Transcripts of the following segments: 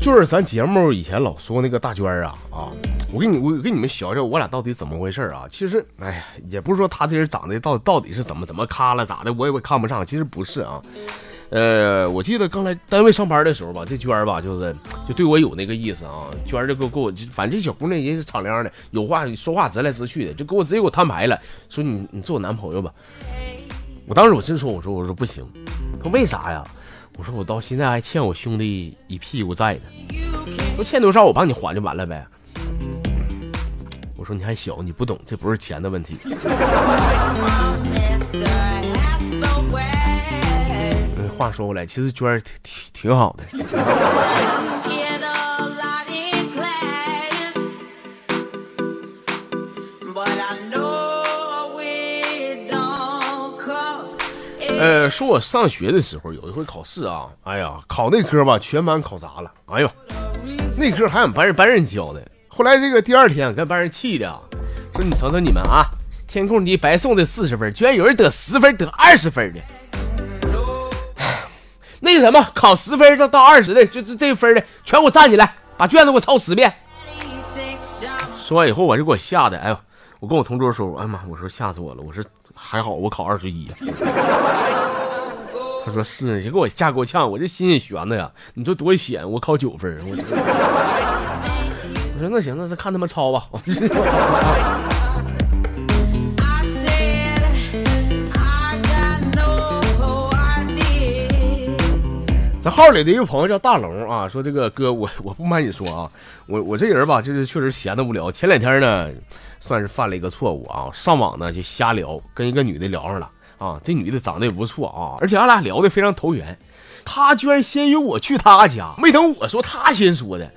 就是咱节目以前老说那个大娟儿啊啊，我给你我给你们学学我俩到底怎么回事啊？其实哎呀，也不是说他这人长得到到底是怎么怎么咖了咋的，我也我看不上。其实不是啊，呃，我记得刚来单位上班的时候吧，这娟儿吧就是就对我有那个意思啊，娟儿就给我给我，反正这小姑娘也是敞亮的，有话说话直来直去的，就给我直接给我摊牌了，说你你做我男朋友吧。我当时我真说我说我说不行，他为啥呀？我说我到现在还欠我兄弟一屁股债呢，说欠多少我帮你还就完了呗。我说你还小，你不懂，这不是钱的问题。话说回来，其实娟儿挺挺挺好的。呃，说我上学的时候有一回考试啊，哎呀，考那科吧，全班考砸了。哎呦，那科还俺班人班人教的。后来这个第二天，跟班人气的，说你瞅瞅你们啊，填空题白送的四十分，居然有人得十分，得二十分的。那什么，考十分到到二十的，就是这分的，全给我站起来，把卷子给我抄十遍。说完以后，我就给我吓得，哎呦，我跟我同桌说，哎妈，我说吓死我了，我说。还好我考二十一，他说是，你给我吓够呛，我这心也悬的呀。你说多险，我考九分，我我说那行，那是看他们抄吧。咱号里的一个朋友叫大龙啊，说这个哥，我我不瞒你说啊，我我这人吧，就是确实闲的无聊。前两天呢，算是犯了一个错误啊，上网呢就瞎聊，跟一个女的聊上了啊。这女的长得也不错啊，而且俺俩聊的非常投缘。她居然先约我去她家，没等我说，她先说的。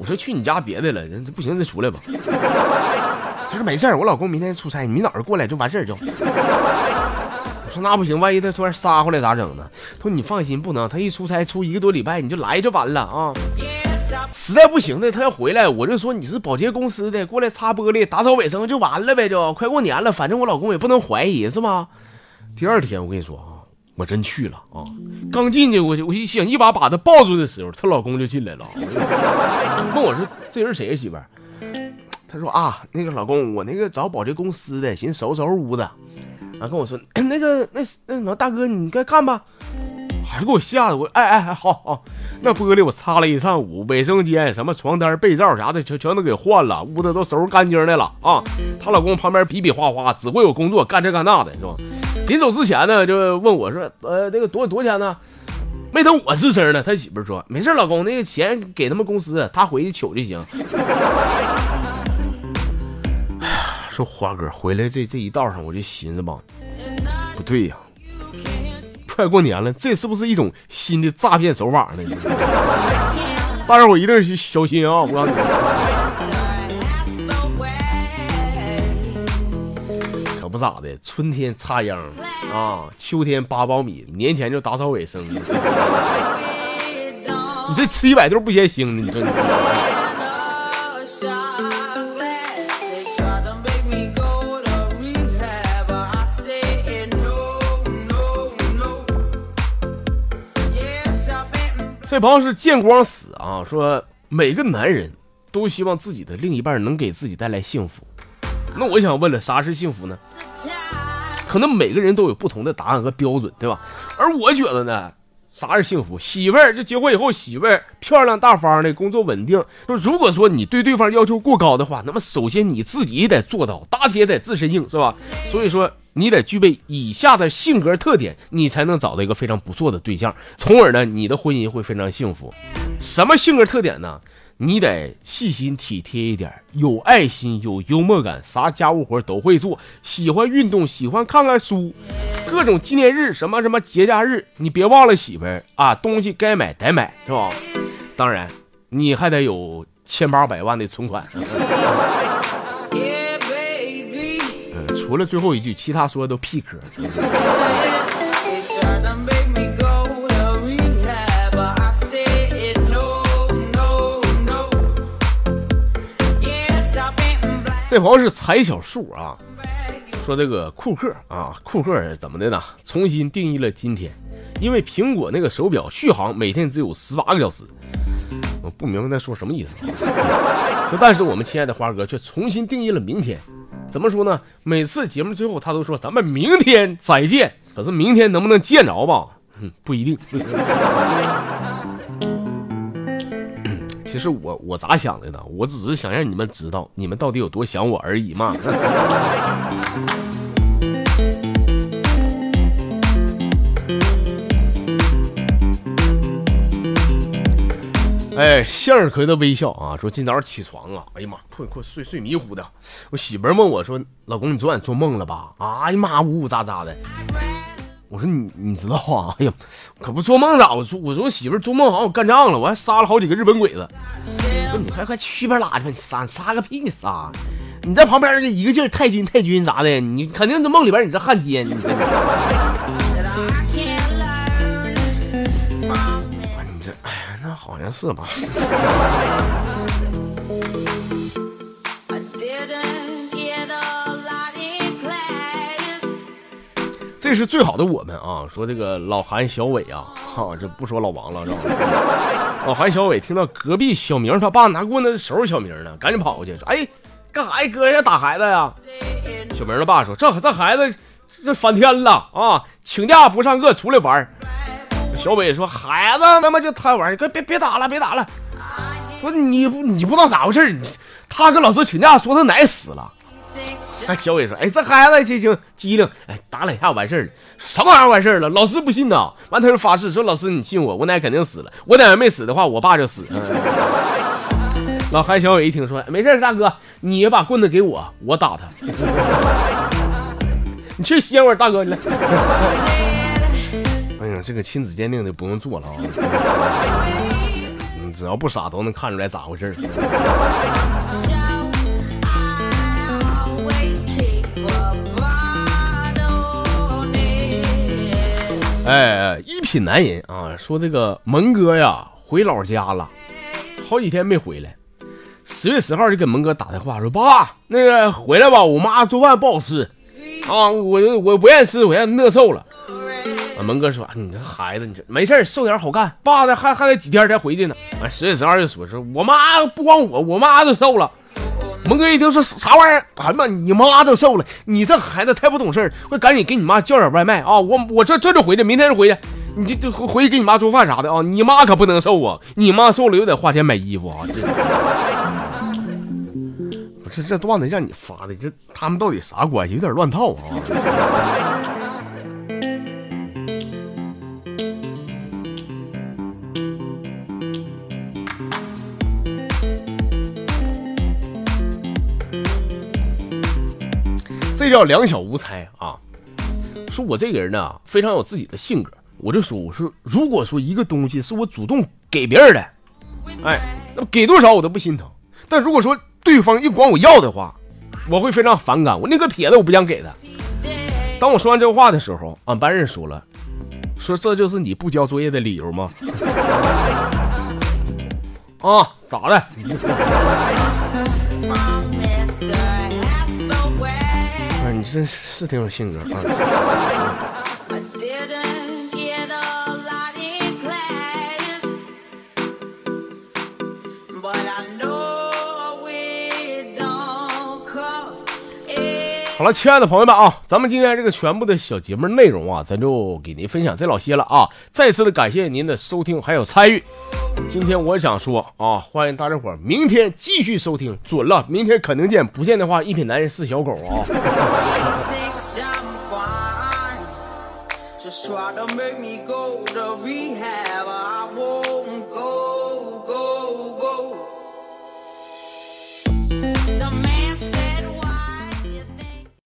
我说去你家别的了，人这不行，再出来吧。她 说没事我老公明天出差，你明早上过来就完事儿就。说那不行，万一他突然杀回来咋整呢？他说你放心，不能，他一出差出一个多礼拜，你就来就完了啊。实在不行的，他要回来，我就说你是保洁公司的，过来擦玻璃、打扫卫生就完了呗，就快过年了，反正我老公也不能怀疑是吧？第二天我跟你说啊，我真去了啊，刚进去我就我一想一把把他抱住的时候，她老公就进来了，问我说这人谁呀媳妇儿？他说啊，那个老公我那个找保洁公司的，寻思收拾收拾屋子。然后跟我说，那个那那什么大哥，你该干吧？还是给我吓得我，哎哎哎，好好，那玻璃我擦了一上午，卫生间什么床单被罩啥的全全都给换了，屋子都收拾干净的了啊。她老公旁边比比划划，只会有工作干这干那的，是吧？临走之前呢，就问我说，呃，那个多多少钱呢？没等我吱声呢，他媳妇说，没事，老公，那个钱给他们公司，他回去取就行。说花哥回来这这一道上，我就寻思吧，不对呀，快过年了，这是不是一种新的诈骗手法呢？大家伙一定小心啊！我告诉你，可不咋的，春天插秧啊，秋天拔苞米，年前就打扫卫生。你这吃一百顿不嫌腥呢？你说你。这朋友是见光死啊！说每个男人都希望自己的另一半能给自己带来幸福。那我想问了，啥是幸福呢？可能每个人都有不同的答案和标准，对吧？而我觉得呢，啥是幸福？媳妇儿就结婚以后，媳妇儿漂亮大方的，工作稳定。说如果说你对对方要求过高的话，那么首先你自己也得做到，打铁得自身硬，是吧？所以说。你得具备以下的性格特点，你才能找到一个非常不错的对象，从而呢，你的婚姻会非常幸福。什么性格特点呢？你得细心体贴一点，有爱心，有幽默感，啥家务活都会做，喜欢运动，喜欢看看书，各种纪念日，什么什么节假日，你别忘了媳妇儿啊，东西该买得买，是吧？当然，你还得有千八百万的存款。除了最后一句，其他说的都屁嗑。这朋友是踩小树啊，说这个库克啊，库克怎么的呢？重新定义了今天，因为苹果那个手表续航每天只有十八个小时。我不明白他说什么意思。说但是我们亲爱的花哥却重新定义了明天，怎么说呢？每次节目最后他都说咱们明天再见，可是明天能不能见着吧？嗯，不一定。其实我我咋想的呢？我只是想让你们知道你们到底有多想我而已嘛。哎，向日葵的微笑啊，说今早起床啊，哎呀妈，困困睡睡迷糊的。我媳妇问我说：“老公，你昨晚做梦了吧？”哎呀妈，呜呜喳喳的。我说你你知道啊？哎呀，可不做梦咋？我说我说我媳妇做梦好像我干仗了，我还杀了好几个日本鬼子。说你快快去边拉去吧！你杀杀个屁！你杀！你在旁边一个劲儿太君太君啥的，你肯定这梦里边你这汉奸。你这，好像是吧。这是最好的我们啊！说这个老韩小伟啊，哈，这不说老王了，是吧？老韩小伟听到隔壁小明他爸拿棍子收拾小明呢，赶紧跑过去说：“哎，干啥呀，哥要打孩子呀？”小明他爸说：“这这孩子这翻天了啊，请假不上课出来玩。”小伟说：“孩子他妈就贪玩，别别别打了，别打了。”说你不你不知道咋回事他跟老师请假说他奶死了。哎，小伟说：“哎，这孩子这就机灵，哎，打两下完事儿了。什么玩意儿完事儿了？老师不信呐。完，他就发誓说：老师，你信我，我奶肯定死了。我奶没死的话，我爸就死。老韩小伟一听说，没事大哥，你把棍子给我，我打他。你去歇会儿，大哥，你来。这个亲子鉴定的不用做了啊。你只要不傻，都能看出来咋回事儿哎，一品男人啊，说这个蒙哥呀回老家了，好几天没回来。十月十号就给蒙哥打电话说：“爸，那个回来吧，我妈做饭不好吃啊，我我不愿意吃，我现在饿瘦了。”啊，蒙哥说：“你这孩子，你这没事瘦点好干。爸的，还还得几天才回去呢。”完，十月十二就说：“说我妈不光我，我妈都瘦了。”蒙哥一听说啥玩意儿？哎呀妈，你妈都瘦了，你这孩子太不懂事儿，快赶紧给你妈叫点外卖啊！我我这这就回去，明天就回去，你就就回去给你妈做饭啥的啊！你妈可不能瘦啊，你妈瘦了又得花钱买衣服啊！这，不是这段子让你发的，这他们到底啥关系？有点乱套啊！这叫两小无猜啊！说我这个人呢，非常有自己的性格。我就说，我说，如果说一个东西是我主动给别人的，哎，那么给多少我都不心疼。但如果说对方硬管我要的话，我会非常反感。我那个撇子我不想给他。当我说完这话的时候，俺班人说了，说这就是你不交作业的理由吗？啊，咋的？你真是挺有性格啊！好了，亲爱的朋友们啊，咱们今天这个全部的小节目内容啊，咱就给您分享这老些了啊！再次的感谢您的收听还有参与。今天我想说啊，欢迎大家伙明天继续收听，准了，明天肯定见，不见的话，一品男人是小狗啊。